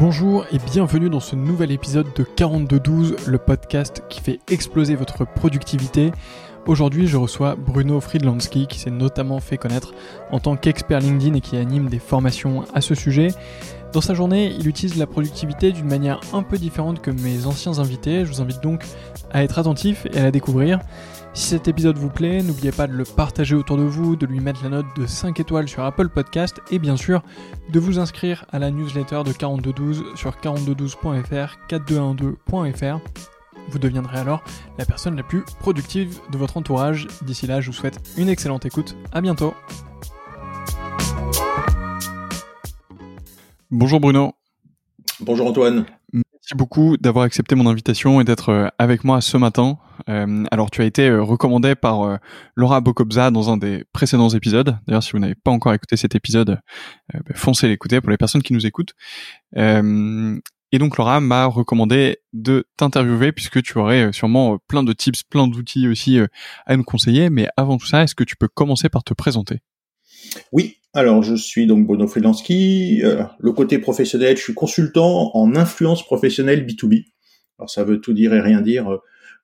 Bonjour et bienvenue dans ce nouvel épisode de 4212, le podcast qui fait exploser votre productivité. Aujourd'hui, je reçois Bruno Friedlandsky qui s'est notamment fait connaître en tant qu'expert LinkedIn et qui anime des formations à ce sujet. Dans sa journée, il utilise la productivité d'une manière un peu différente que mes anciens invités. Je vous invite donc à être attentif et à la découvrir. Si cet épisode vous plaît, n'oubliez pas de le partager autour de vous, de lui mettre la note de 5 étoiles sur Apple Podcast et bien sûr de vous inscrire à la newsletter de 4212 sur 4212.fr, 4212.fr. Vous deviendrez alors la personne la plus productive de votre entourage. D'ici là, je vous souhaite une excellente écoute. À bientôt. Bonjour Bruno. Bonjour Antoine. Merci beaucoup d'avoir accepté mon invitation et d'être euh, avec moi ce matin. Euh, alors, tu as été euh, recommandé par Laura Bokobza dans un des précédents épisodes. D'ailleurs, si vous n'avez pas encore écouté cet épisode, bah, foncez l'écouter pour les personnes qui nous écoutent. Et donc, Laura m'a recommandé de t'interviewer puisque tu aurais sûrement plein de tips, plein d'outils aussi à nous conseiller. Mais avant tout ça, est-ce que tu peux commencer par te présenter? Oui, alors, je suis donc Bruno Freelansky. Euh, le côté professionnel, je suis consultant en influence professionnelle B2B. Alors, ça veut tout dire et rien dire.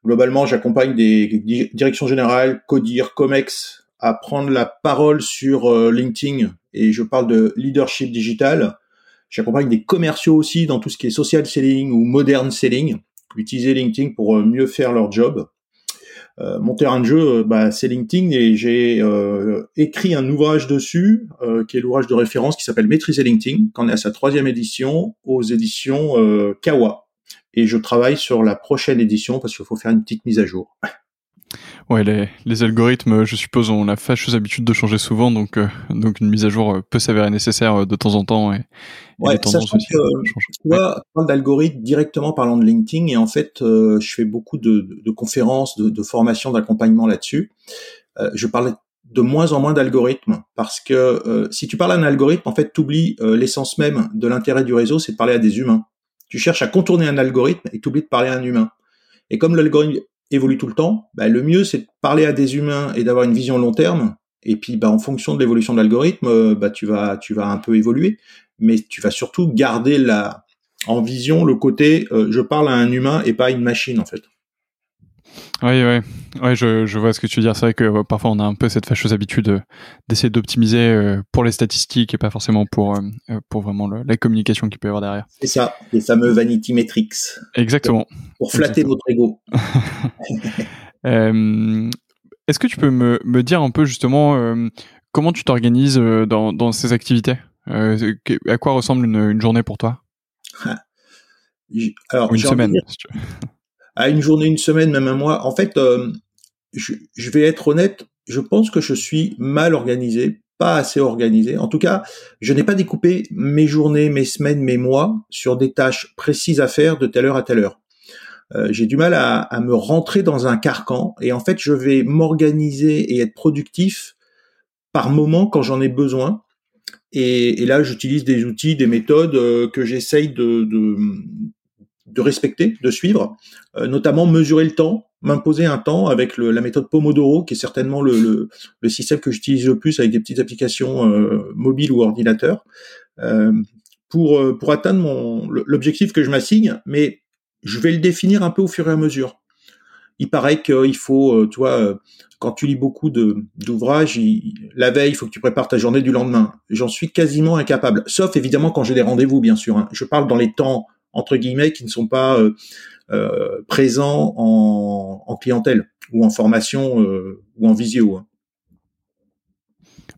Globalement, j'accompagne des directions générales, CODIR, COMEX à prendre la parole sur euh, LinkedIn et je parle de leadership digital. J'accompagne des commerciaux aussi dans tout ce qui est social selling ou modern selling, utiliser LinkedIn pour euh, mieux faire leur job. Euh, mon terrain de jeu, euh, bah, c'est LinkedIn et j'ai euh, écrit un ouvrage dessus, qui est l'ouvrage de référence qui s'appelle Maîtriser LinkedIn, qu'on est à sa troisième édition aux éditions Kawa. Et je travaille sur la prochaine édition parce qu'il faut faire une petite mise à jour. Ouais, les, les, algorithmes, je suppose, ont la fâcheuse habitude de changer souvent, donc euh, donc une mise à jour euh, peut s'avérer nécessaire euh, de temps en temps et, et ouais. Que, tu vois, parle d'algorithmes directement parlant de LinkedIn et en fait, je fais beaucoup de, de, conférences, de, de formations, d'accompagnement là-dessus. je parle de moins en moins d'algorithmes parce que si tu parles d'un algorithme, en fait, tu oublies l'essence même de l'intérêt du réseau, c'est de parler à des humains. Tu cherches à contourner un algorithme et tu oublies de parler à un humain. Et comme l'algorithme évolue tout le temps, bah, le mieux c'est de parler à des humains et d'avoir une vision long terme. Et puis, bah, en fonction de l'évolution de l'algorithme, euh, bah, tu vas, tu vas un peu évoluer, mais tu vas surtout garder la, en vision le côté, euh, je parle à un humain et pas à une machine en fait. Oui, oui, ouais, je, je vois ce que tu veux dire. C'est vrai que parfois on a un peu cette fâcheuse habitude euh, d'essayer d'optimiser euh, pour les statistiques et pas forcément pour, euh, pour vraiment la communication qu'il peut y avoir derrière. C'est ça, les fameux vanity metrics. Exactement. Pour, flatter votre ego. Est-ce que tu peux me, me, dire un peu justement comment tu t'organises dans, dans ces activités? À quoi ressemble une, une journée pour toi? Alors, une semaine, si tu veux à une journée, une semaine, même un mois. En fait, euh, je, vais être honnête, je pense que je suis mal organisé, pas assez organisé. En tout cas, je n'ai pas découpé mes journées, mes semaines, mes mois sur des tâches précises à faire de telle heure à telle heure. Euh, j'ai du mal à, me rentrer dans un carcan et en fait, je vais m'organiser et être productif par moment quand j'en ai besoin. Et, là, j'utilise des outils, des méthodes euh, que j'essaye de, de respecter, de suivre, euh, notamment mesurer le temps, m'imposer un temps avec la méthode Pomodoro, qui est certainement le, système que j'utilise le plus avec des petites applications euh, mobiles ou ordinateurs, euh, pour, pour atteindre mon l'objectif que je m'assigne, mais je vais le définir un peu au fur et à mesure. Il paraît qu'il faut, tu quand tu lis beaucoup d'ouvrages, la veille, il faut que tu prépares ta journée du lendemain. J'en suis quasiment incapable, sauf évidemment quand j'ai des rendez-vous, bien sûr. Hein. Je parle dans les temps entre guillemets qui ne sont pas euh, euh, présents en, en, clientèle ou en formation euh, ou en visio. Hein.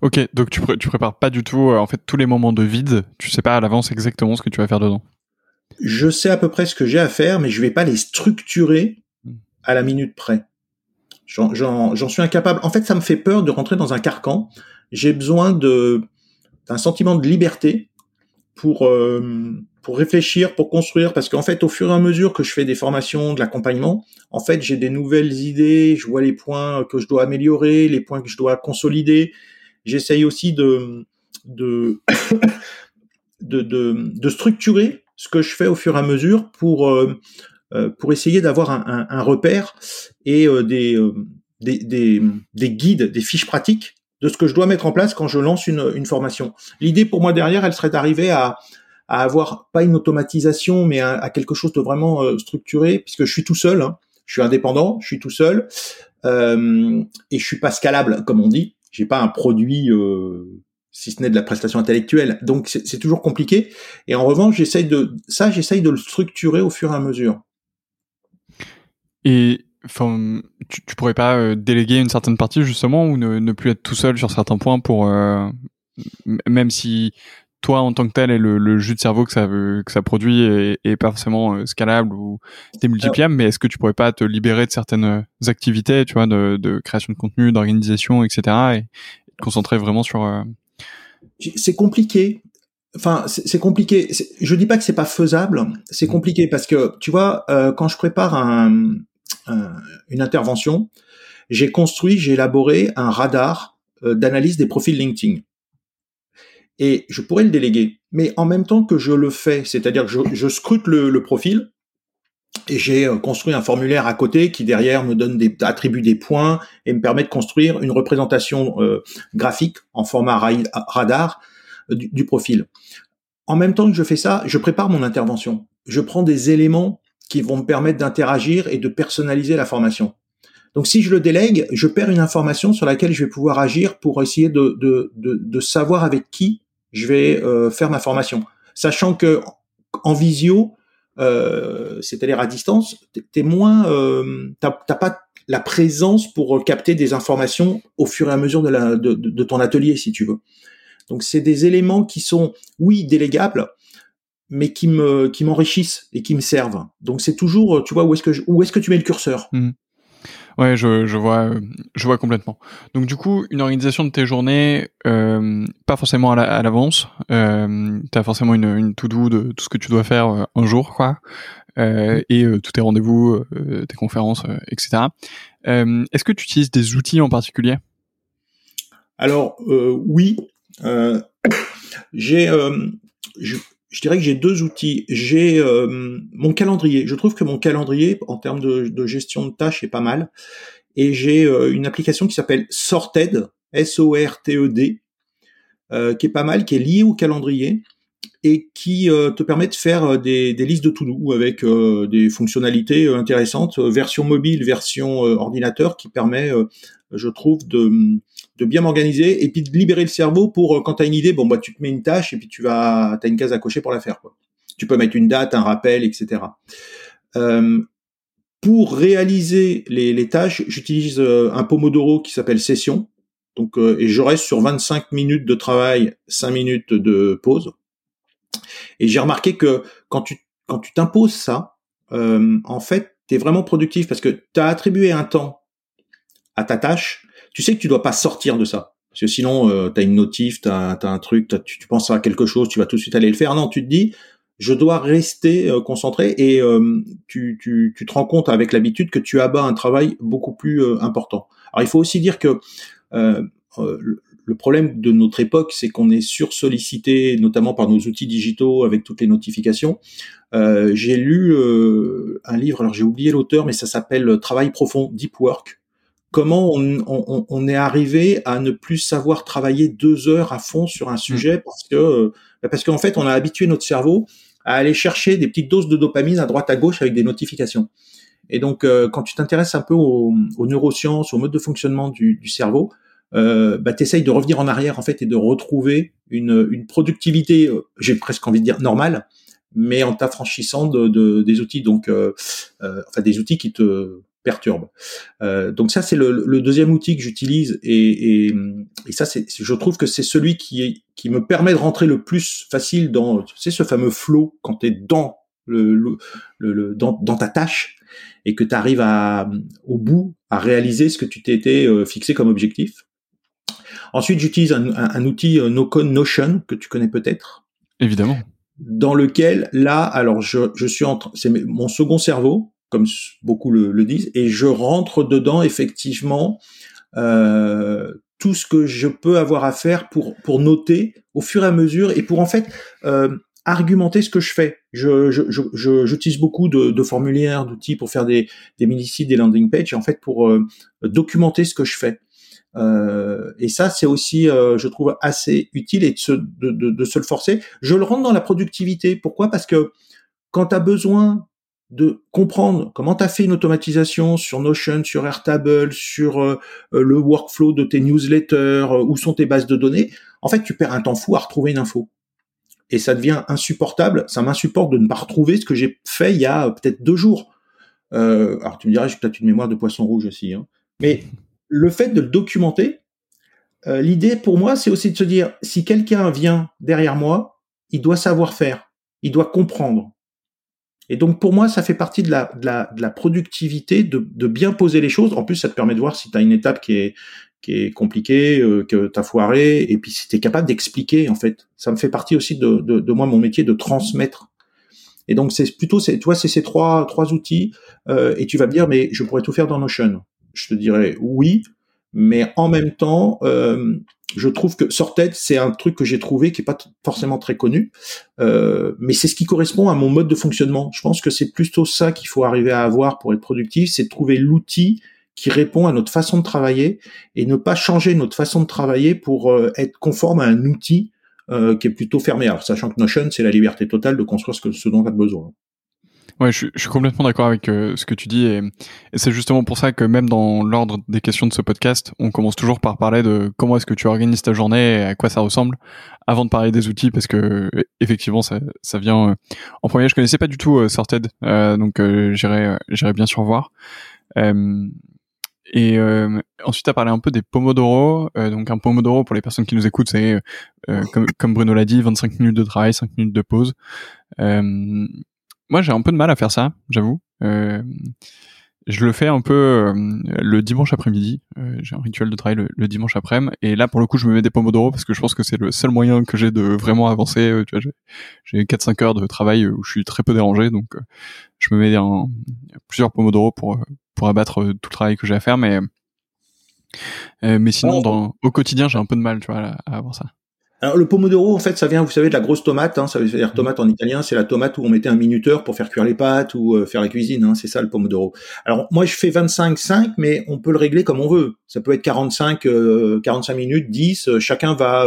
Ok, donc tu, tu prépares pas du tout en fait tous les moments de vide. Tu sais pas à l'avance exactement ce que tu vas faire dedans. Je sais à peu près ce que j'ai à faire, mais je vais pas les structurer à la minute près. J'en suis incapable. En fait, ça me fait peur de rentrer dans un carcan. J'ai besoin de d'un sentiment de liberté pour euh, pour réfléchir, pour construire, parce qu'en fait, au fur et à mesure que je fais des formations, de l'accompagnement, en fait, j'ai des nouvelles idées, je vois les points que je dois améliorer, les points que je dois consolider. J'essaye aussi de de, de, de, structurer ce que je fais au fur et à mesure pour euh, euh pour essayer d'avoir un, repère et euh, euh, des, des, des guides, des fiches pratiques de ce que je dois mettre en place quand je lance une, formation. L'idée pour moi derrière, elle serait d'arriver à avoir pas une automatisation, mais à, quelque chose de vraiment euh, structuré, puisque je suis tout seul, hein. je suis indépendant, je suis tout seul, euh, et je suis pas scalable, comme on dit. J'ai pas un produit, euh, si ce n'est de la prestation intellectuelle. Donc c'est toujours compliqué. Et en revanche, j'essaye de ça, j'essaye de le structurer au fur et à mesure. Enfin, tu, tu pourrais pas euh, déléguer une certaine partie justement ou ne, ne, plus être tout seul sur certains points pour euh, même si toi en tant que tel et le, le, jus de cerveau que ça veut, que ça produit est, pas forcément euh, scalable ou démultipliable, mais est-ce que tu pourrais pas te libérer de certaines activités, tu vois, de, de création de contenu, d'organisation, etc. et, te concentrer vraiment sur c'est compliqué. Enfin, c'est compliqué. Je dis pas que c'est pas faisable. C'est compliqué parce que tu vois, euh, quand je prépare un, une intervention, j'ai construit, j'ai élaboré un radar euh, d'analyse des profils LinkedIn. Et je pourrais le déléguer, mais en même temps que je le fais, c'est-à-dire que je, scrute le, profil et j'ai euh, construit un formulaire à côté qui derrière me donne des attribue des points et me permet de construire une représentation euh, graphique en format radar du profil. En même temps que je fais ça, je prépare mon intervention. Je prends des éléments qui vont me permettre d'interagir et de personnaliser la formation. Donc si je le délègue, je perds une information sur laquelle je vais pouvoir agir pour essayer de, de, de, de savoir avec qui je vais euh, faire ma formation. Sachant que en visio, euh, c'est-à-dire à distance, t'es moins, euh, t'as pas la présence pour capter des informations au fur et à mesure de, la, de, de ton atelier, si tu veux. Donc c'est des éléments qui sont, oui, délégables, mais qui me qui m'enrichissent et qui me servent. Donc c'est toujours, tu vois, où est-ce que où est-ce que tu mets le curseur? Mmh. Ouais, je, je vois, je vois complètement. Donc du coup, une organisation de tes journées, euh, pas forcément à l'avance. Euh, tu as forcément une, une to-do de tout ce que tu dois faire euh, un jour, quoi. Euh, et euh, tous tes rendez-vous, tes conférences, etc. Est-ce que tu utilises des outils en particulier? Alors oui, j'ai je dirais que j'ai deux outils. J'ai euh, mon calendrier. Je trouve que mon calendrier, en termes de, gestion de tâches, est pas mal. Et j'ai euh, une application qui s'appelle Sorted, S-O-R-T-E-D, euh, qui est pas mal, qui est liée au calendrier et qui te permet de faire des, listes de to-do avec des fonctionnalités intéressantes, version mobile, version ordinateur, qui permet, je trouve, de de bien m'organiser et puis de libérer le cerveau pour euh, quand tu as une idée, bon bah tu te mets une tâche et puis tu vas, as une case à cocher pour la faire. Quoi. Tu peux mettre une date, un rappel, etc. Euh, pour réaliser les, tâches, j'utilise euh, un Pomodoro qui s'appelle Session. Donc, et je reste sur 25 minutes de travail, 5 minutes de pause. Et j'ai remarqué que quand tu quand tu t'imposes ça, en fait, tu es vraiment productif parce que tu as attribué un temps à ta tâche tu sais que tu dois pas sortir de ça. Parce que sinon, euh, tu as une notif, tu as, un truc, tu, tu, penses à quelque chose, tu vas tout de suite aller le faire. Non, tu te dis, je dois rester euh, concentré et euh, tu, tu, tu, te rends compte avec l'habitude que tu abats un travail beaucoup plus euh, important. Alors il faut aussi dire que le problème de notre époque, c'est qu'on est sursollicité, notamment par nos outils digitaux avec toutes les notifications. j'ai lu un livre, alors j'ai oublié l'auteur, mais ça s'appelle Travail profond, Deep Work, comment on, est arrivé à ne plus savoir travailler deux heures à fond sur un sujet mm. parce que parce qu'en fait on a habitué notre cerveau à aller chercher des petites doses de dopamine à droite à gauche avec des notifications. Et donc euh, quand tu t'intéresses un peu aux, neurosciences, au mode de fonctionnement du, cerveau, euh, bah, tu essayes de revenir en arrière en fait et de retrouver une, productivité, euh, j'ai presque envie de dire normale, mais en t'affranchissant de, des outils donc euh, enfin des outils qui te perturbe. Euh, donc ça, c'est le, deuxième outil que j'utilise et, ça, c'est, je trouve que c'est celui qui, qui me permet de rentrer le plus facile dans, tu sais, ce fameux flow quand tu es dans le, le, dans, ta tâche et que tu arrives à, au bout à réaliser ce que tu t'étais euh, fixé comme objectif. Ensuite, j'utilise un, outil euh, NoCon Notion que tu connais peut-être. Évidemment. Dans lequel, là, alors je, je suis en c'est mon second cerveau, comme beaucoup le, disent, et je rentre dedans effectivement euh, tout ce que je peux avoir à faire pour pour noter au fur et à mesure et pour en fait euh, argumenter ce que je fais. Je j'utilise beaucoup de, formulaires, d'outils pour faire des des mini-sites, des landing pages, en fait pour euh, documenter ce que je fais. Et ça, c'est aussi, je trouve, assez utile et de se, de, de se le forcer. Je le rentre dans la productivité. Pourquoi? Parce que quand tu as besoin de comprendre comment tu fait une automatisation sur Notion, sur Airtable, sur euh, le workflow de tes newsletters, où sont tes bases de données, en fait, tu perds un temps fou à retrouver une info. Et ça devient insupportable. Ça m'insupporte de ne pas retrouver ce que j'ai fait il y a peut-être deux jours. Euh, alors tu me dirais, j'ai peut-être une mémoire de poisson rouge aussi. Hein. Mais le fait de le documenter, euh, l'idée pour moi, c'est aussi de se dire, si quelqu'un vient derrière moi, il doit savoir faire, il doit comprendre. Et donc pour moi, ça fait partie de la, de la, de la productivité, de, de, bien poser les choses. En plus, ça te permet de voir si tu as une étape qui est, qui est compliquée, euh, que tu as foiré, et puis si tu es capable d'expliquer, en fait. Ça me fait partie aussi de, de, moi, mon métier, de transmettre. Et donc c'est plutôt, tu vois, c'est ces trois, trois outils, euh, et tu vas me dire, mais je pourrais tout faire dans Notion je te dirais oui, mais en même temps, euh, je trouve que Sorted, c'est un truc que j'ai trouvé qui est pas forcément très connu, euh, mais c'est ce qui correspond à mon mode de fonctionnement. Je pense que c'est plutôt ça qu'il faut arriver à avoir pour être productif, c'est de trouver l'outil qui répond à notre façon de travailler et ne pas changer notre façon de travailler pour euh, être conforme à un outil qui est plutôt fermé. Alors, sachant que Notion, c'est la liberté totale de construire ce, que, ce dont on a besoin. Ouais, je, je, suis complètement d'accord avec euh, ce que tu dis et, c'est justement pour ça que même dans l'ordre des questions de ce podcast, on commence toujours par parler de comment est-ce que tu organises ta journée et à quoi ça ressemble avant de parler des outils parce que effectivement ça, ça vient euh, en premier. Je connaissais pas du tout euh, Sorted, euh, donc j'irai j'irai bien sûr voir. et ensuite, tu as parlé un peu des Pomodoro. donc un Pomodoro, pour les personnes qui nous écoutent, c'est comme, comme Bruno l'a dit, 25 minutes de travail, 5 minutes de pause. Moi, j'ai un peu de mal à faire ça, j'avoue. Euh, je le fais un peu euh, le dimanche après-midi. Euh, j'ai un rituel de travail le, dimanche après-midi. Et là, pour le coup, je me mets des pomodoro parce que je pense que c'est le seul moyen que j'ai de vraiment avancer. tu vois, j'ai 4-5 heures de travail où je suis très peu dérangé. Donc, je me mets un, plusieurs pomodoro pour, pour abattre tout le travail que j'ai à faire. Mais, mais sinon, dans, au quotidien, j'ai un peu de mal tu vois, à avoir ça. Alors le pomodoro, en fait, ça vient, vous savez, de la grosse tomate. Hein, ça veut dire tomate en italien, c'est la tomate où on mettait un minuteur pour faire cuire les pâtes ou euh, faire la cuisine. Hein, c'est ça le pomodoro. Alors moi, je fais 25-5, mais on peut le régler comme on veut. Ça peut être 45, 45 euh, minutes, 10. Euh, chacun va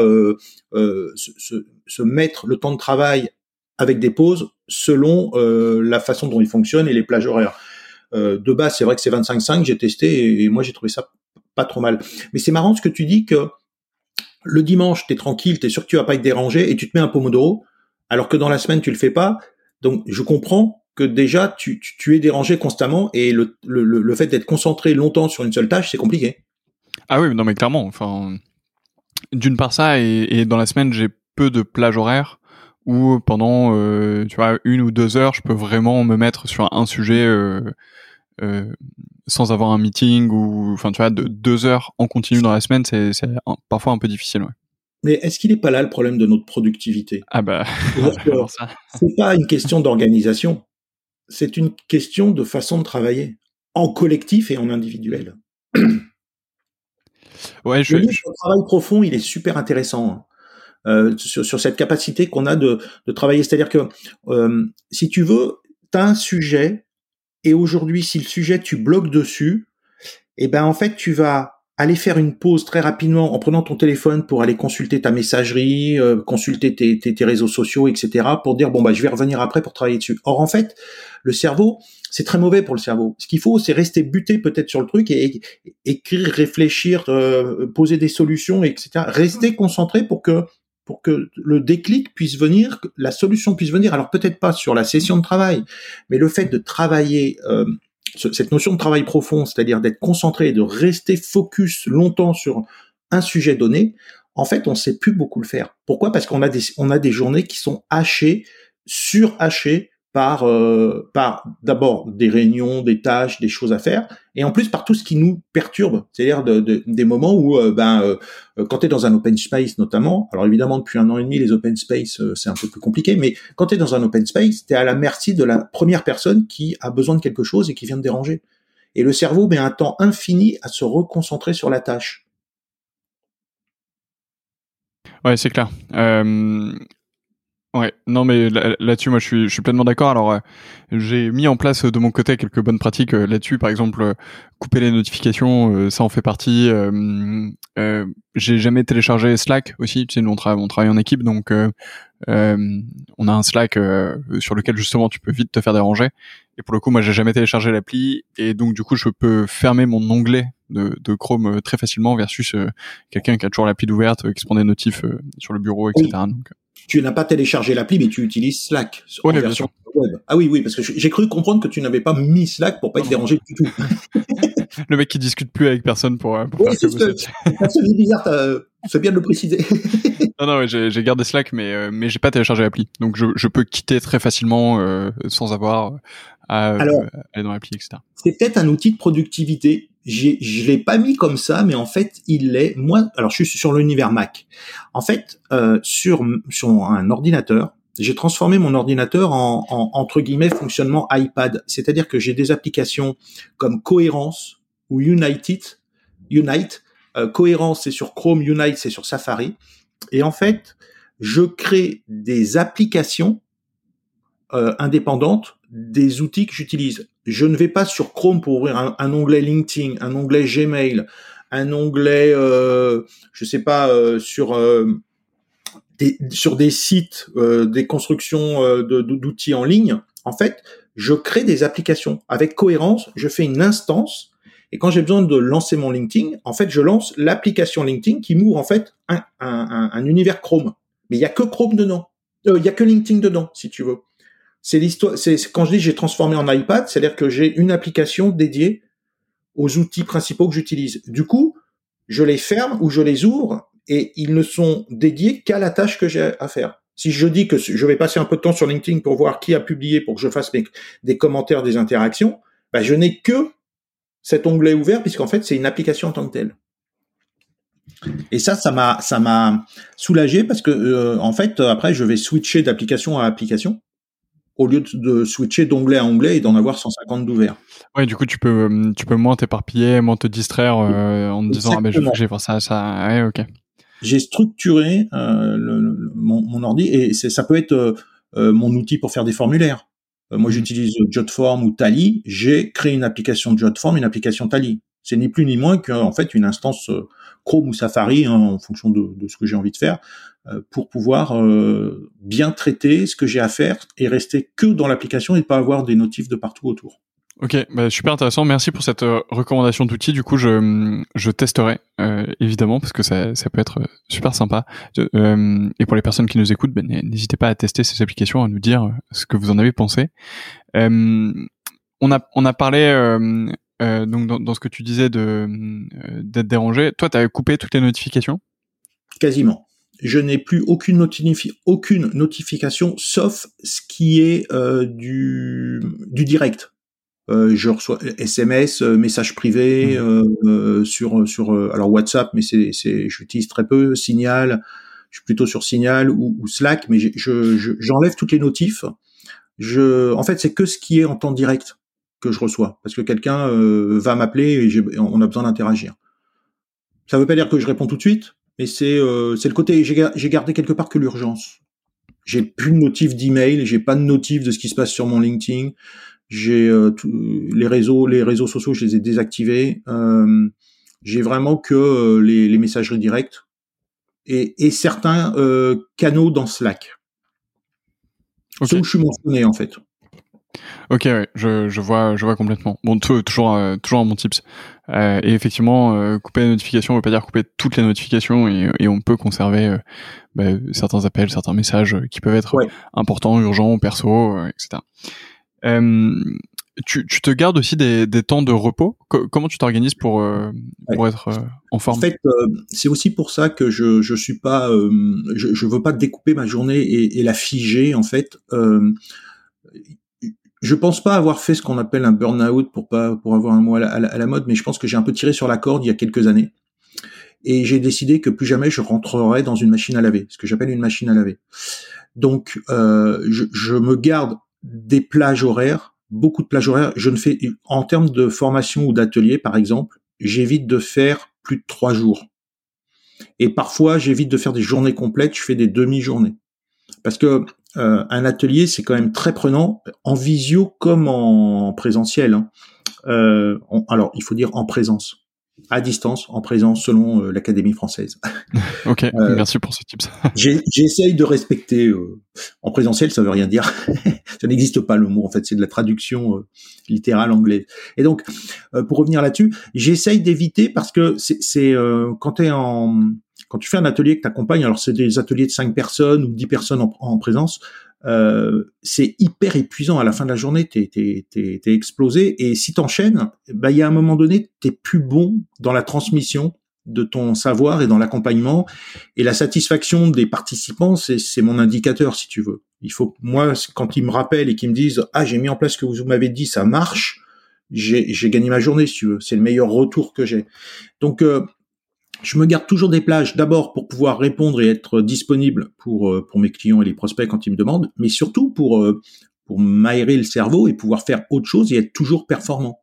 se, se, se, mettre le temps de travail avec des pauses selon la façon dont il fonctionne et les plages horaires. de base, c'est vrai que c'est 25-5. J'ai testé et, moi j'ai trouvé ça pas trop mal. Mais c'est marrant ce que tu dis que le dimanche, tu es tranquille, tu es sûr que tu vas pas être dérangé et tu te mets un pomodoro, alors que dans la semaine, tu le fais pas. Donc, je comprends que déjà, tu, es dérangé constamment et le, fait d'être concentré longtemps sur une seule tâche, c'est compliqué. Ah oui, non mais clairement, enfin, d'une part ça, et, dans la semaine, j'ai peu de plages horaires où pendant, euh, tu vois, une ou deux heures, je peux vraiment me mettre sur un sujet euh, euh, sans avoir un meeting ou enfin tu vois de, deux heures en continu dans la semaine c'est parfois un peu difficile ouais. Mais est-ce qu'il n'est pas là le problème de notre productivité? Ah bah c'est pas une question d'organisation, c'est une question de façon de travailler en collectif et en individuel. Ouais, je, le, travail profond, il est super intéressant. Hein. Euh, sur, sur, cette capacité qu'on a de, de travailler. C'est-à-dire que euh, si tu veux, tu as un sujet et aujourd'hui, si le sujet tu bloques dessus, eh ben en fait tu vas aller faire une pause très rapidement en prenant ton téléphone pour aller consulter ta messagerie, euh, consulter tes, tes, réseaux sociaux, etc. pour dire bon bah je vais revenir après pour travailler dessus. Or en fait, le cerveau, c'est très mauvais pour le cerveau. Ce qu'il faut, c'est rester buté peut-être sur le truc et, écrire, réfléchir, euh, poser des solutions, etc. Rester concentré pour que pour que le déclic puisse venir, que la solution puisse venir. Alors peut-être pas sur la session de travail, mais le fait de travailler euh, cette notion de travail profond, c'est-à-dire d'être concentré, de rester focus longtemps sur un sujet donné, en fait, on sait plus beaucoup le faire. Pourquoi? Parce qu'on a des on a des journées qui sont hachées, surhachées par euh, par d'abord des réunions, des tâches, des choses à faire, et en plus par tout ce qui nous perturbe, c'est-à-dire de, des moments où euh, ben euh, quand tu es dans un open space notamment, alors évidemment depuis un an et demi les open space c'est un peu plus compliqué, mais quand tu es dans un open space, tu es à la merci de la première personne qui a besoin de quelque chose et qui vient te déranger. Et le cerveau met un temps infini à se reconcentrer sur la tâche. Ouais, c'est clair. Ouais, non mais là-dessus moi je suis je suis pleinement d'accord. Alors euh, j'ai mis en place de mon côté quelques bonnes pratiques euh, là-dessus. Par exemple, euh, couper les notifications, ça en fait partie. j'ai jamais téléchargé Slack aussi. Tu sais, nous on, on travaille en équipe, donc on a un Slack sur lequel justement tu peux vite te faire déranger. Et pour le coup, moi j'ai jamais téléchargé l'appli et donc du coup je peux fermer mon onglet de, de Chrome très facilement versus quelqu'un qui a toujours l'appli ouverte, qui se prend des notifs sur le bureau, etc. Donc tu n'as pas téléchargé l'appli, mais tu utilises Slack en version web. Ah oui, oui, parce que j'ai cru comprendre que tu n'avais pas mis Slack pour pas être dérangé du tout. le mec qui discute plus avec personne pour, euh, pour oui, faire c'est bizarre, c'est bien de le préciser. non, non, j'ai gardé Slack, mais euh, mais j'ai pas téléchargé l'appli, donc je, je peux quitter très facilement euh, sans avoir à aller dans l'appli, etc. C'est peut-être un outil de productivité je l'ai pas mis comme ça, mais en fait, il l'est. Moi, alors je suis sur l'univers Mac. En fait, euh, sur sur un ordinateur, j'ai transformé mon ordinateur en, en, entre guillemets fonctionnement iPad. C'est-à-dire que j'ai des applications comme Cohérence ou United, Unite. Euh, Cohérence, c'est sur Chrome. Unite, c'est sur Safari. Et en fait, je crée des applications euh, indépendantes des outils que j'utilise. Je ne vais pas sur Chrome pour ouvrir un, onglet LinkedIn, un onglet Gmail, un onglet, euh, je sais pas, euh, sur euh, des, sur des sites, euh, des constructions euh, d'outils en ligne. En fait, je crée des applications avec cohérence. Je fais une instance et quand j'ai besoin de lancer mon LinkedIn, en fait, je lance l'application LinkedIn qui m'ouvre en fait un, un, un, univers Chrome. Mais il y a que Chrome dedans. Il y a que LinkedIn dedans, si tu veux c'est l'histoire. C'est quand je dis j'ai transformé en iPad, c'est-à-dire que j'ai une application dédiée aux outils principaux que j'utilise. Du coup, je les ferme ou je les ouvre et ils ne sont dédiés qu'à la tâche que j'ai à faire. Si je dis que je vais passer un peu de temps sur LinkedIn pour voir qui a publié, pour que je fasse des commentaires, des interactions, bah, je n'ai que cet onglet ouvert puisqu'en fait c'est une application en tant que telle. Et ça, ça m'a, ça m'a soulagé parce que euh, en fait après je vais switcher d'application à application au lieu de switcher d'onglet à onglet et d'en avoir 150 d'ouverts. Ouais, du coup, tu peux, euh, tu peux moins t'éparpiller, moins te distraire euh, en te disant ah ben je vais voir ça, ça. Ouais, ok. J'ai structuré euh, le, mon, mon, ordi et ça peut être euh, euh, mon outil pour faire des formulaires. moi, mmh. j'utilise Jotform ou Tally. J'ai créé une application Jotform, une application Tally. C'est ni plus ni moins qu'en fait une instance Chrome ou Safari, hein, en fonction de, de, ce que j'ai envie de faire, euh, pour pouvoir euh, bien traiter ce que j'ai à faire et rester que dans l'application et pas avoir des notifs de partout autour. Ok, bah super intéressant. Merci pour cette euh, recommandation d'outils. Du coup, je, je testerai évidemment parce que ça, ça peut être super sympa. et pour les personnes qui nous écoutent, ben, n'hésitez pas à tester ces applications, à nous dire ce que vous en avez pensé. on a on a parlé donc dans, dans, ce que tu disais de d'être dérangé. Toi, tu as coupé toutes les notifications? Quasiment je n'ai plus aucune, aucune notification sauf ce qui est euh, du, du direct. Euh, je reçois SMS, euh, messages privés mmh. euh, sur sur alors WhatsApp, mais c'est c'est j'utilise très peu. Signal, je suis plutôt sur Signal ou, ou Slack, mais je j'enlève toutes les notifs. Je en fait c'est que ce qui est en temps direct que je reçois parce que quelqu'un va m'appeler et on a besoin d'interagir. Ça veut pas dire que je réponds tout de suite, mais c'est euh, c'est le côté j'ai gardé quelque part que l'urgence. J'ai plus de notif d'email, j'ai pas de notif de ce qui se passe sur mon LinkedIn. J'ai euh, les réseaux les réseaux sociaux, je les ai désactivés. Euh, j'ai vraiment que euh, les, les, messageries directes et, et certains euh, canaux dans Slack. Okay. où je suis mentionné en fait. Ok, ouais, je, je vois, je vois complètement. Bon, toujours, euh, toujours un bon tips. Euh, et effectivement, euh, couper les notifications ne veut pas dire couper toutes les notifications et, et on peut conserver bah, certains appels, certains messages qui peuvent être importants, urgents, perso, etc. Tu, tu, te gardes aussi des, des temps de repos? comment tu t'organises pour pour être en forme? En fait, c'est aussi pour ça que je je suis pas, je, je veux pas découper ma journée et, et la figer. En fait, je pense pas avoir fait ce qu'on appelle un burn-out pour pas pour avoir un mot à la, mode, mais je pense que j'ai un peu tiré sur la corde il y a quelques années. Et j'ai décidé que plus jamais je rentrerai dans une machine à laver, ce que j'appelle une machine à laver. Donc, euh, je, je, me garde des plages horaires, beaucoup de plages horaires. Je ne fais, en termes de formation ou d'atelier, par exemple, j'évite de faire plus de trois jours. Et parfois, j'évite de faire des journées complètes. Je fais des demi-journées parce que un atelier c'est quand même très prenant en visio comme en présentiel. Hein. alors il faut dire en présence à distance, en présence, selon euh, l'Académie française. ok, euh, merci pour ce tips. J'essaye de respecter. Euh, en présentiel, ça veut rien dire. ça n'existe pas le mot. En fait, c'est de la traduction littérale anglaise. Et donc, pour revenir là-dessus, j'essaye d'éviter parce que c'est quand tu es en quand tu fais un atelier que tu accompagnes, alors c'est des ateliers de 5 personnes ou 10 personnes en, en présence, euh, c'est hyper épuisant à la fin de la journée, t'es es, explosé et si t'enchaînes, bah il y a un moment donné, t'es plus bon dans la transmission de ton savoir et dans l'accompagnement et la satisfaction des participants, c'est mon indicateur si tu veux. Il faut moi quand ils me rappellent et qu'ils me disent ah j'ai mis en place ce que vous m'avez dit, ça marche, j'ai gagné ma journée si tu veux. C'est le meilleur retour que j'ai. Donc euh, je me garde toujours des plages, d'abord pour pouvoir répondre et être disponible pour euh, pour mes clients et les prospects quand ils me demandent, mais surtout pour euh, pour m'aérer le cerveau et pouvoir faire autre chose et être toujours performant.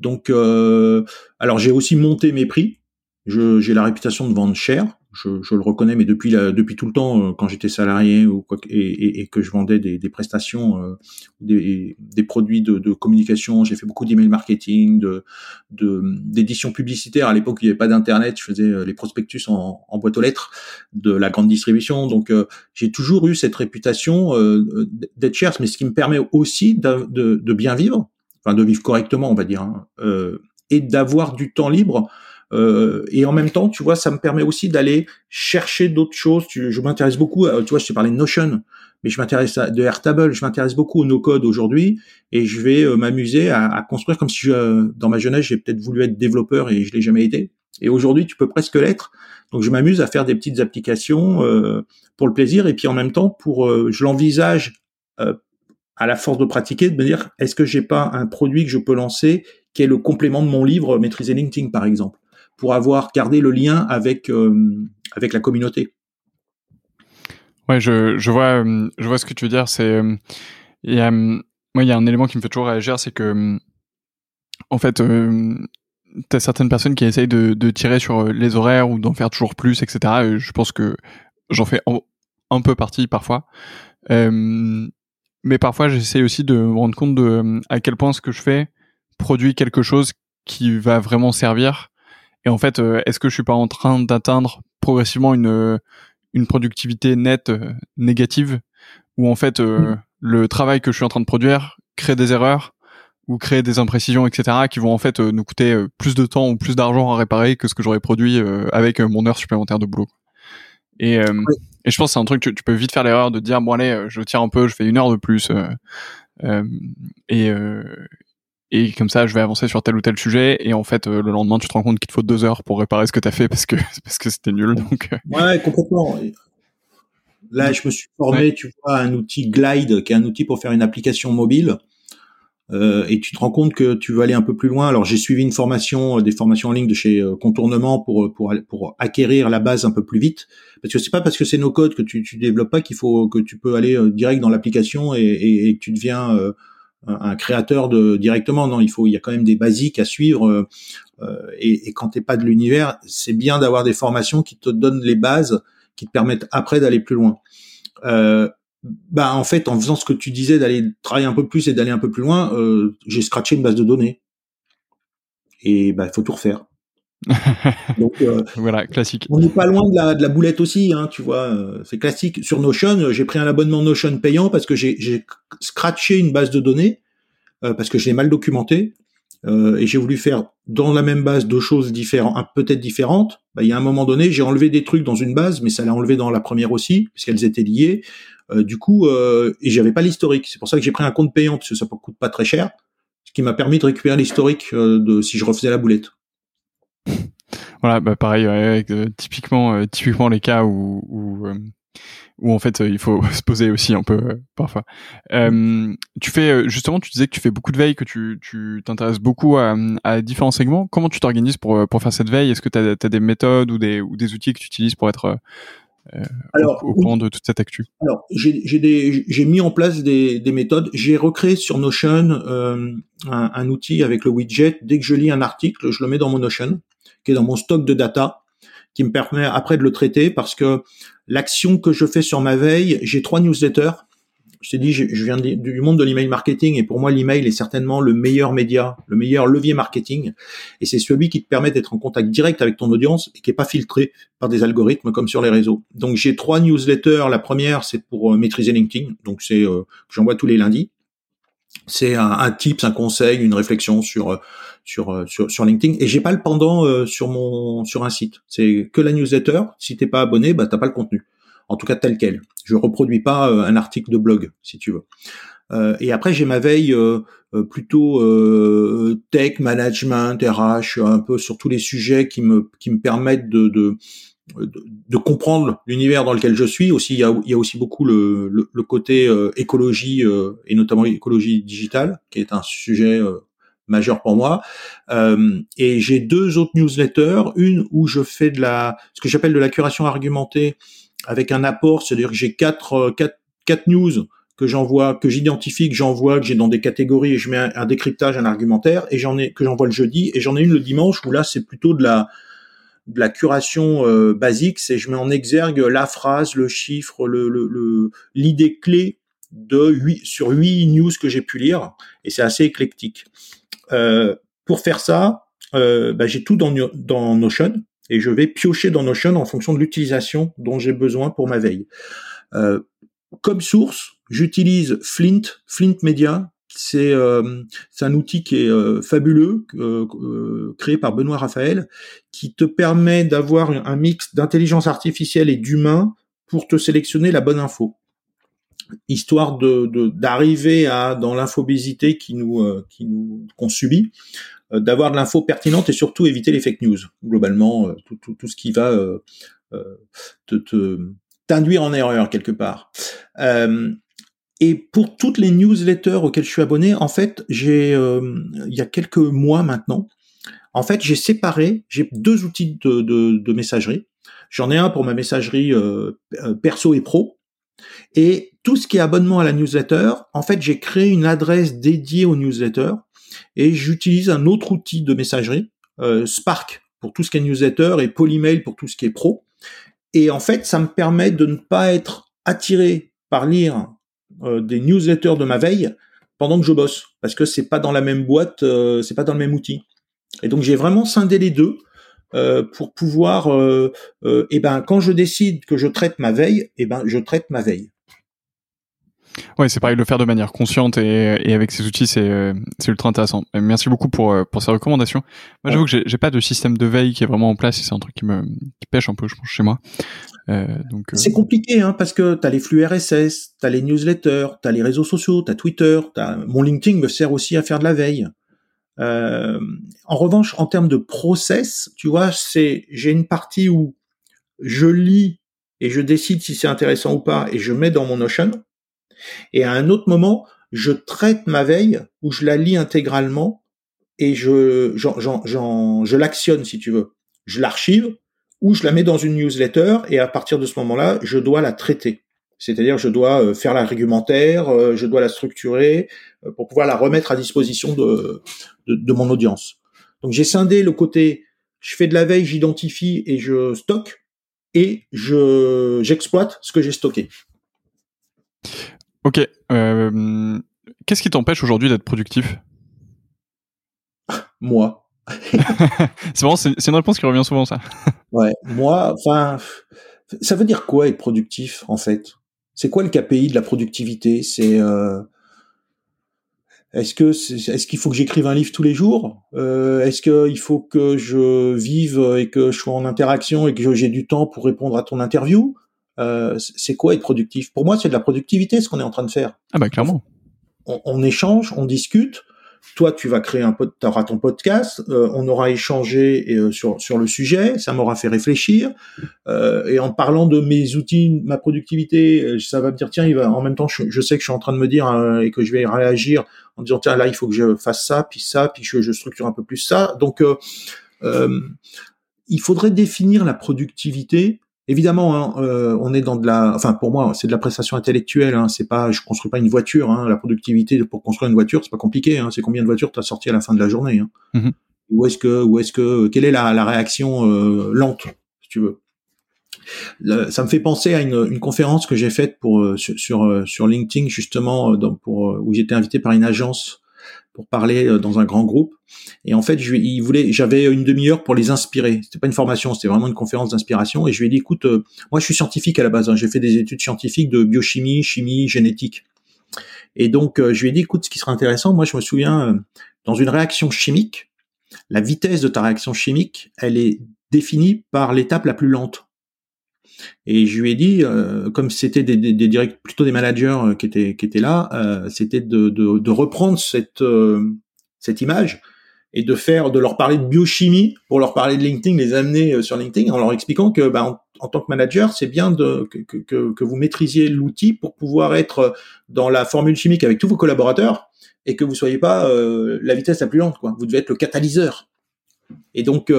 Donc, euh, alors j'ai aussi monté mes prix. J'ai la réputation de vendre cher je, je, le reconnais, mais depuis la, depuis tout le temps, euh, quand j'étais salarié ou quoi, et, et, et, que je vendais des, des prestations, euh, des, des, produits de, de communication, j'ai fait beaucoup d'email marketing, de d'édition publicitaire. À l'époque, il n'y avait pas d'internet, je faisais euh, les prospectus en, en, boîte aux lettres de la grande distribution. Donc, j'ai toujours eu cette réputation d'être cher, mais ce qui me permet aussi de, de, de, bien vivre, enfin de vivre correctement, on va dire, hein, et d'avoir du temps libre euh, et en même temps, tu vois, ça me permet aussi d'aller chercher d'autres choses. je m'intéresse beaucoup, tu vois, je t'ai parlé de Notion, mais je m'intéresse à de Airtable, je m'intéresse beaucoup au no-code aujourd'hui, et je vais euh, m'amuser à, construire comme si je, dans ma jeunesse, j'ai peut-être voulu être développeur et je l'ai jamais été. Et aujourd'hui, tu peux presque l'être. Donc, je m'amuse à faire des petites applications euh, pour le plaisir, et puis en même temps, pour, je l'envisage à la force de pratiquer, de me dire, est-ce que j'ai pas un produit que je peux lancer qui est le complément de mon livre Maîtriser LinkedIn, par exemple? Pour avoir gardé le lien avec euh, avec la communauté. Ouais, je, je vois euh, je vois ce que tu veux dire. C'est euh, il y a moi il y a un élément qui me fait toujours réagir, c'est que en fait euh, t'as certaines personnes qui essayent de, de tirer sur les horaires ou d'en faire toujours plus, etc. je pense que j'en fais un, peu partie parfois. Euh, mais parfois j'essaie aussi de me rendre compte de à quel point ce que je fais produit quelque chose qui va vraiment servir et en fait, euh, est-ce que je suis pas en train d'atteindre progressivement une euh, une productivité nette euh, négative où en fait mm. le travail que je suis en train de produire crée des erreurs ou crée des imprécisions, etc., qui vont en fait nous coûter plus de temps ou plus d'argent à réparer que ce que j'aurais produit avec mon heure supplémentaire de boulot. Et, et je pense que c'est un truc que tu peux vite faire l'erreur de dire bon allez, je tire un peu, je fais une heure de plus. et, et comme ça je vais avancer sur tel ou tel sujet. Et en fait euh, le lendemain tu te rends compte qu'il te faut deux heures pour réparer ce que tu as fait parce que parce que c'était nul. Donc euh. ouais complètement. Là je me suis formé tu vois un outil Glide qui est un outil pour faire une application mobile. Euh, et tu te rends compte que tu veux aller un peu plus loin. Alors j'ai suivi une formation des formations en ligne de chez Contournement pour pour pour acquérir la base un peu plus vite. Parce que c'est pas parce que c'est nos codes que tu tu développes pas qu'il faut que tu peux aller direct dans l'application et, et, et, que tu deviens un créateur de directement. Non, il faut, il y a quand même des basiques à suivre. Euh, euh et, et, quand t'es pas de l'univers, c'est bien d'avoir des formations qui te donnent les bases, qui te permettent après d'aller plus loin. Euh, bah en fait, en faisant ce que tu disais d'aller travailler un peu plus et d'aller un peu plus loin, euh, j'ai scratché une base de données. Et bah il faut tout refaire. Donc euh, voilà, classique. On n'est pas loin de la, de la boulette aussi, hein, tu vois. Euh, c'est classique. Sur Notion, euh, j'ai pris un abonnement Notion payant parce que j'ai scratché une base de données parce que je l'ai mal documenté et j'ai voulu faire dans la même base deux choses différentes, peut-être différentes. Bah, il y a un moment donné, j'ai enlevé des trucs dans une base, mais ça l'a enlevé dans la première aussi parce qu'elles étaient liées. du coup, et j'avais pas l'historique. C'est pour ça que j'ai pris un compte payant parce que ça coûte pas très cher, ce qui m'a permis de récupérer l'historique de si je refaisais la boulette. Voilà, bah pareil, euh, typiquement, euh, typiquement les cas où, où, euh, où en fait il faut se poser aussi un peu parfois. tu fais justement, tu disais que tu fais beaucoup de veille, que tu tu t'intéresses beaucoup à, à, différents segments. Comment tu t'organises pour pour faire cette veille? Est-ce que tu as, des méthodes ou des ou des outils que tu utilises pour être alors, au, courant de toute cette actu? Alors, j'ai mis en place des, des méthodes. J'ai recréé sur Notion euh, un, un, outil avec le widget. Dès que je lis un article, je le mets dans mon Notion qui est dans mon stock de data, qui me permet après de le traiter parce que l'action que je fais sur ma veille, j'ai trois newsletters je t'ai dit, je, viens du monde de l'email marketing et pour moi, l'email est certainement le meilleur média, le meilleur levier marketing. Et c'est celui qui te permet d'être en contact direct avec ton audience et qui est pas filtré par des algorithmes comme sur les réseaux. Donc, j'ai trois newsletters. La première, c'est pour euh, maîtriser LinkedIn. Donc, c'est euh, j'envoie tous les lundis. C'est un, un tips, un conseil, une réflexion sur euh, sur sur, sur LinkedIn. Et j'ai pas le pendant sur mon sur un site. C'est que la newsletter. Si t'es pas abonné, bah t'as pas le contenu en tout cas tel quel. Je reproduis pas euh, un article de blog, si tu veux. Euh, et après, j'ai ma veille euh, plutôt tech, management, RH, un peu sur tous les sujets qui me qui me permettent de, de de, comprendre l'univers dans lequel je suis. Aussi, il y a, y a aussi beaucoup le, le, côté écologie et notamment écologie digitale, qui est un sujet majeur pour moi. et j'ai deux autres newsletters, une où je fais de la ce que j'appelle de la curation argumentée avec un apport, c'est-à-dire que j'ai quatre, euh, quatre, quatre news que j'envoie, que j'identifie, que j'envoie, que j'ai dans des catégories et je mets un, décryptage, un argumentaire. Et j'en ai que j'envoie le jeudi. Et j'en ai une le dimanche où là c'est plutôt de la de la curation euh, basique, c'est je mets en exergue la phrase, le chiffre, le l'idée le, clé de 8 sur huit news que j'ai pu lire. Et c'est assez éclectique. Euh, pour faire ça, euh, bah, j'ai tout dans, dans Notion et je vais piocher dans Notion en fonction de l'utilisation dont j'ai besoin pour ma veille. Euh, comme source, j'utilise Flint, Flint Media. C'est euh, un outil qui est euh, fabuleux, euh, créé par Benoît Raphaël, qui te permet d'avoir un mix d'intelligence artificielle et d'humain pour te sélectionner la bonne info histoire de d'arriver à dans l'infobésité qui nous qui nous qu'on subit euh, d'avoir de l'info pertinente et surtout éviter les fake news. Globalement, euh, tout, tout, tout ce qui va euh, te, te t'induire en erreur quelque part. et pour toutes les newsletters auxquelles je suis abonné, en fait, j'ai il y a quelques mois maintenant, en fait, j'ai séparé, j'ai deux outils de, de, de messagerie. J'en ai un pour ma messagerie perso et pro, et tout ce qui est abonnement à la newsletter, en fait, j'ai créé une adresse dédiée aux newsletters et j'utilise un autre outil de messagerie, euh, Spark pour tout ce qui est newsletter et Polymail pour tout ce qui est pro. Et en fait, ça me permet de ne pas être attiré par lire euh, des newsletters de ma veille pendant que je bosse, parce que c'est pas dans la même boîte, euh, c'est pas dans le même outil. Et donc j'ai vraiment scindé les deux pour pouvoir, et eh ben quand je décide que je traite ma veille, et eh ben je traite ma veille. Ouais, c'est pareil, le faire de manière consciente et, et avec ces outils, c'est euh, ultra intéressant. Merci beaucoup pour euh, pour ces recommandations. Moi, j'avoue que j'ai pas de système de veille qui est vraiment en place. C'est un truc qui me qui pêche un peu, je pense, chez moi. Euh, donc c'est compliqué, hein, parce que t'as les flux RSS, t'as les newsletters, t'as les réseaux sociaux, t'as Twitter, as... mon LinkedIn me sert aussi à faire de la veille. Euh, en revanche, en termes de process, tu vois, c'est j'ai une partie où je lis et je décide si c'est intéressant ou pas et je mets dans mon Notion. Et à un autre moment, je traite ma veille où je la lis intégralement et je, je l'actionne si tu veux. Je l'archive ou je la mets dans une newsletter et à partir de ce moment-là, je dois la traiter. C'est-à-dire, je dois euh, faire l'argumentaire, euh, je dois la structurer pour pouvoir la remettre à disposition de, de, de mon audience. Donc, j'ai scindé le côté, je fais de la veille, j'identifie et je stocke et je j'exploite ce que j'ai stocké. Ok. Euh, Qu'est-ce qui t'empêche aujourd'hui d'être productif? Moi. c'est vraiment, c'est une réponse qui revient souvent, ça. ouais, moi, enfin, ça veut dire quoi être productif, en fait? C'est quoi le KPI de la productivité? C'est euh, est-ce que est-ce qu'il faut que j'écrive un livre tous les jours? Euh, Est-ce qu'il faut que je vive et que je sois en interaction et que j'ai du temps pour répondre à ton interview? Euh, c'est quoi être productif? Pour moi, c'est de la productivité ce qu'on est en train de faire. Ah bah clairement. On, échange, on discute. Toi, tu vas créer un pod, auras ton podcast. Euh, on aura échangé euh, sur sur le sujet. Ça m'aura fait réfléchir. et en parlant de mes outils, ma productivité, ça va me dire tiens, il va. En même temps, je, sais que je suis en train de me dire et que je vais réagir en disant tiens là, il faut que je fasse ça, puis ça, puis je, je structure un peu plus ça. Donc il faudrait définir la productivité Évidemment, hein, euh, on est dans de la, enfin pour moi, c'est de la prestation intellectuelle. Hein, c'est pas, je construis pas une voiture. Hein, la productivité pour construire une voiture, c'est pas compliqué. Hein, c'est combien de voitures tu as sorti à la fin de la journée. Où est-ce que, où est-ce que, quelle est la, la réaction euh, lente, si tu veux. ça me fait penser à une, une conférence que j'ai faite pour sur, sur, sur LinkedIn justement dans, pour où j'étais invité par une agence pour parler euh, dans un grand groupe. Et en fait, je, il voulait, j'avais une demi-heure pour les inspirer. C'était pas une formation, c'était vraiment une conférence d'inspiration. Et je lui ai dit, écoute, euh, moi, je suis scientifique à la base. Hein. j'ai fait des études scientifiques de biochimie, chimie, génétique. Et donc, euh, je lui ai dit, écoute, ce qui serait intéressant, moi, je me souviens, dans une réaction chimique, la vitesse de ta réaction chimique, elle est définie par l'étape la plus lente. Et je lui ai dit, euh, comme c'était des, directs, plutôt des managers euh, qui étaient là, euh, c'était de, reprendre cette image et de faire, de leur parler de biochimie pour leur parler de LinkedIn, les amener sur LinkedIn en leur expliquant que, bah, en, tant que manager, c'est bien que, vous maîtrisiez l'outil pour pouvoir être dans la formule chimique avec tous vos collaborateurs et que vous soyez pas la vitesse la plus lente. Quoi. Vous devez être le catalyseur. Et donc,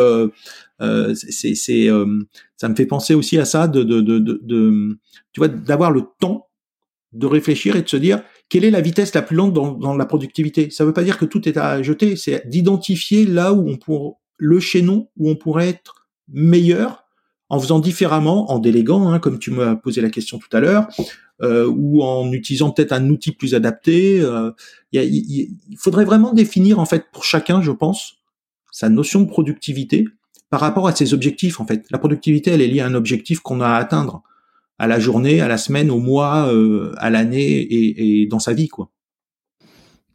c'est, c'est, euh, ça me fait penser aussi à ça, de, de, de, de, tu vois, d'avoir le temps de réfléchir et de se dire quelle est la vitesse la plus lente dans, dans la productivité? Ça ne veut pas dire que tout est à jeter, c'est d'identifier là où on pourrait le chaînon où on pourrait être meilleur en faisant différemment, en déléguant, hein, comme tu m'as posé la question tout à l'heure, euh, ou en utilisant peut-être un outil plus adapté. Euh, il, faudrait vraiment définir en fait pour chacun, je pense, sa notion de productivité par rapport à ses objectifs en fait. La productivité, elle est liée à un objectif qu'on a à atteindre à la journée, à la semaine, au mois, euh, à l'année et, dans sa vie quoi.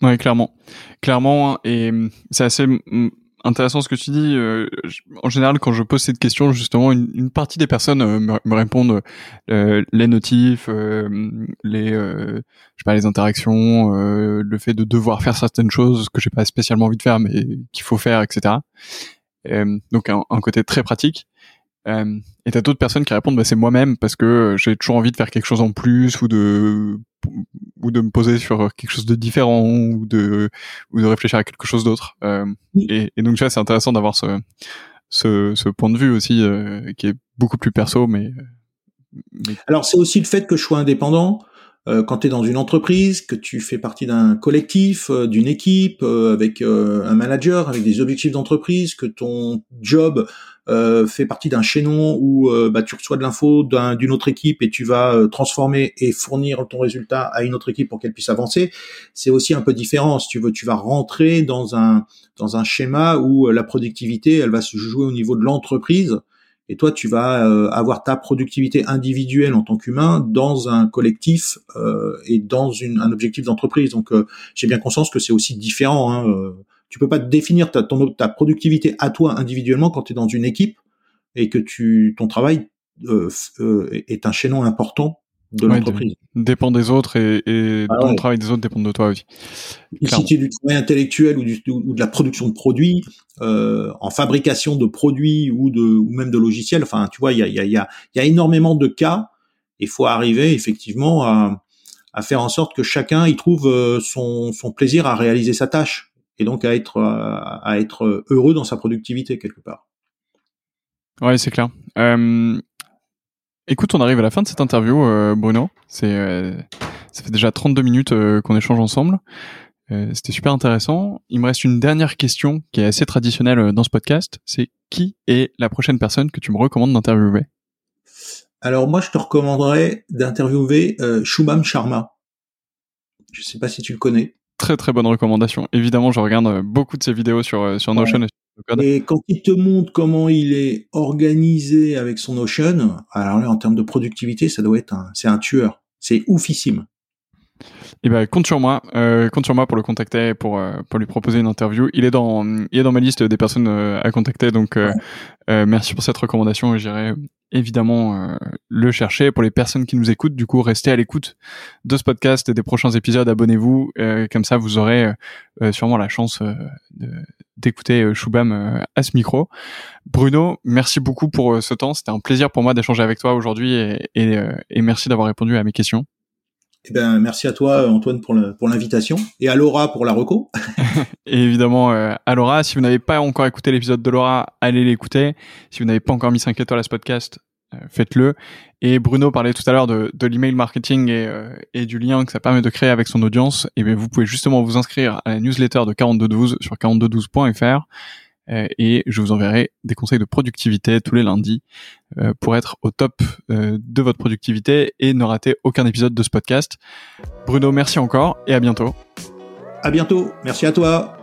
Ouais, clairement, clairement, et c'est assez intéressant ce que tu dis. Euh, en général, quand je pose cette question, justement, une, partie des personnes euh, me, répondent les notifs, les, je sais pas, les interactions, le fait de devoir faire certaines choses que j'ai pas spécialement envie de faire, mais qu'il faut faire, etc. donc un, un, côté très pratique. Euh, et t'as d'autres personnes qui répondent bah, c'est moi-même parce que j'ai toujours envie de faire quelque chose en plus ou de ou de me poser sur quelque chose de différent ou de ou de réfléchir à quelque chose d'autre. Euh, et, et, donc tu vois c'est intéressant d'avoir ce, ce, ce point de vue aussi euh, qui est beaucoup plus perso mais, mais... alors c'est aussi le fait que je sois indépendant euh, quand tu es dans une entreprise, que tu fais partie d'un collectif, euh, d'une équipe, euh, avec un manager, avec des objectifs d'entreprise, que ton job fait partie d'un chaînon où bah, tu reçois de l'info d'une autre équipe et tu vas transformer et fournir ton résultat à une autre équipe pour qu'elle puisse avancer, c'est aussi un peu différent. Tu veux, tu vas rentrer dans un dans un schéma où la productivité, elle va se jouer au niveau de l'entreprise et toi tu vas euh, avoir ta productivité individuelle en tant qu'humain dans un collectif euh, et dans un objectif d'entreprise. Donc euh, j'ai bien conscience que c'est aussi différent. Hein, tu peux pas définir ta, ta productivité à toi individuellement quand tu es dans une équipe et que tu ton travail est un chaînon important de l'entreprise. Dépend des autres et, et ah ton travail des autres dépend de toi aussi. si tu es du travail intellectuel ou, du, ou, de la production de produits, euh, en fabrication de produits ou de ou même de logiciels, enfin tu vois, il y a, y, a, y, a, y a énormément de cas. Il faut arriver effectivement à, à faire en sorte que chacun y trouve euh, son, son plaisir à réaliser sa tâche et donc à être à, être heureux dans sa productivité quelque part. Ouais, c'est clair. Euh, Écoute, on arrive à la fin de cette interview, euh, Bruno. C'est, euh, ça fait déjà 32 minutes euh, qu'on échange ensemble. C'était super intéressant. Il me reste une dernière question qui est assez traditionnelle dans ce podcast. C'est qui est la prochaine personne que tu me recommandes d'interviewer? Alors moi, je te recommanderais d'interviewer Shubham Sharma. Je sais pas si tu le connais. Très très bonne recommandation. Évidemment, je regarde beaucoup de ses vidéos sur sur Notion et quand il te montre comment il est organisé avec son Notion, alors là, en termes de productivité, ça doit être un, c'est un tueur. C'est oufissime. Eh ben, compte sur moi, euh, compte sur moi pour le contacter, pour euh, pour lui proposer une interview. Il est dans il est dans ma liste des personnes euh, à contacter, donc merci pour cette recommandation. J'irai évidemment le chercher. Pour les personnes qui nous écoutent, du coup, restez à l'écoute de ce podcast et des prochains épisodes. Abonnez-vous, comme ça, vous aurez sûrement la chance d'écouter Shubham à ce micro. Bruno, merci beaucoup pour ce temps. C'était un plaisir pour moi d'échanger avec toi aujourd'hui et, et, et merci d'avoir répondu à mes questions. Eh ben, merci à toi, Antoine, pour, pour l'invitation et à Laura pour la reco. et évidemment, euh, à Laura, si vous n'avez pas encore écouté l'épisode de Laura, allez l'écouter. Si vous n'avez pas encore mis 5 étoiles à ce podcast, euh, faites-le. Et Bruno parlait tout à l'heure de, de l'email marketing et, euh, et, du lien que ça permet de créer avec son audience. Et bien, vous pouvez justement vous inscrire à la newsletter de 4212 sur 4212.fr euh, et je vous enverrai des conseils de productivité tous les lundis euh, pour être au top euh, de votre productivité et ne rater aucun épisode de ce podcast. Bruno, merci encore et à bientôt. À bientôt. Merci à toi.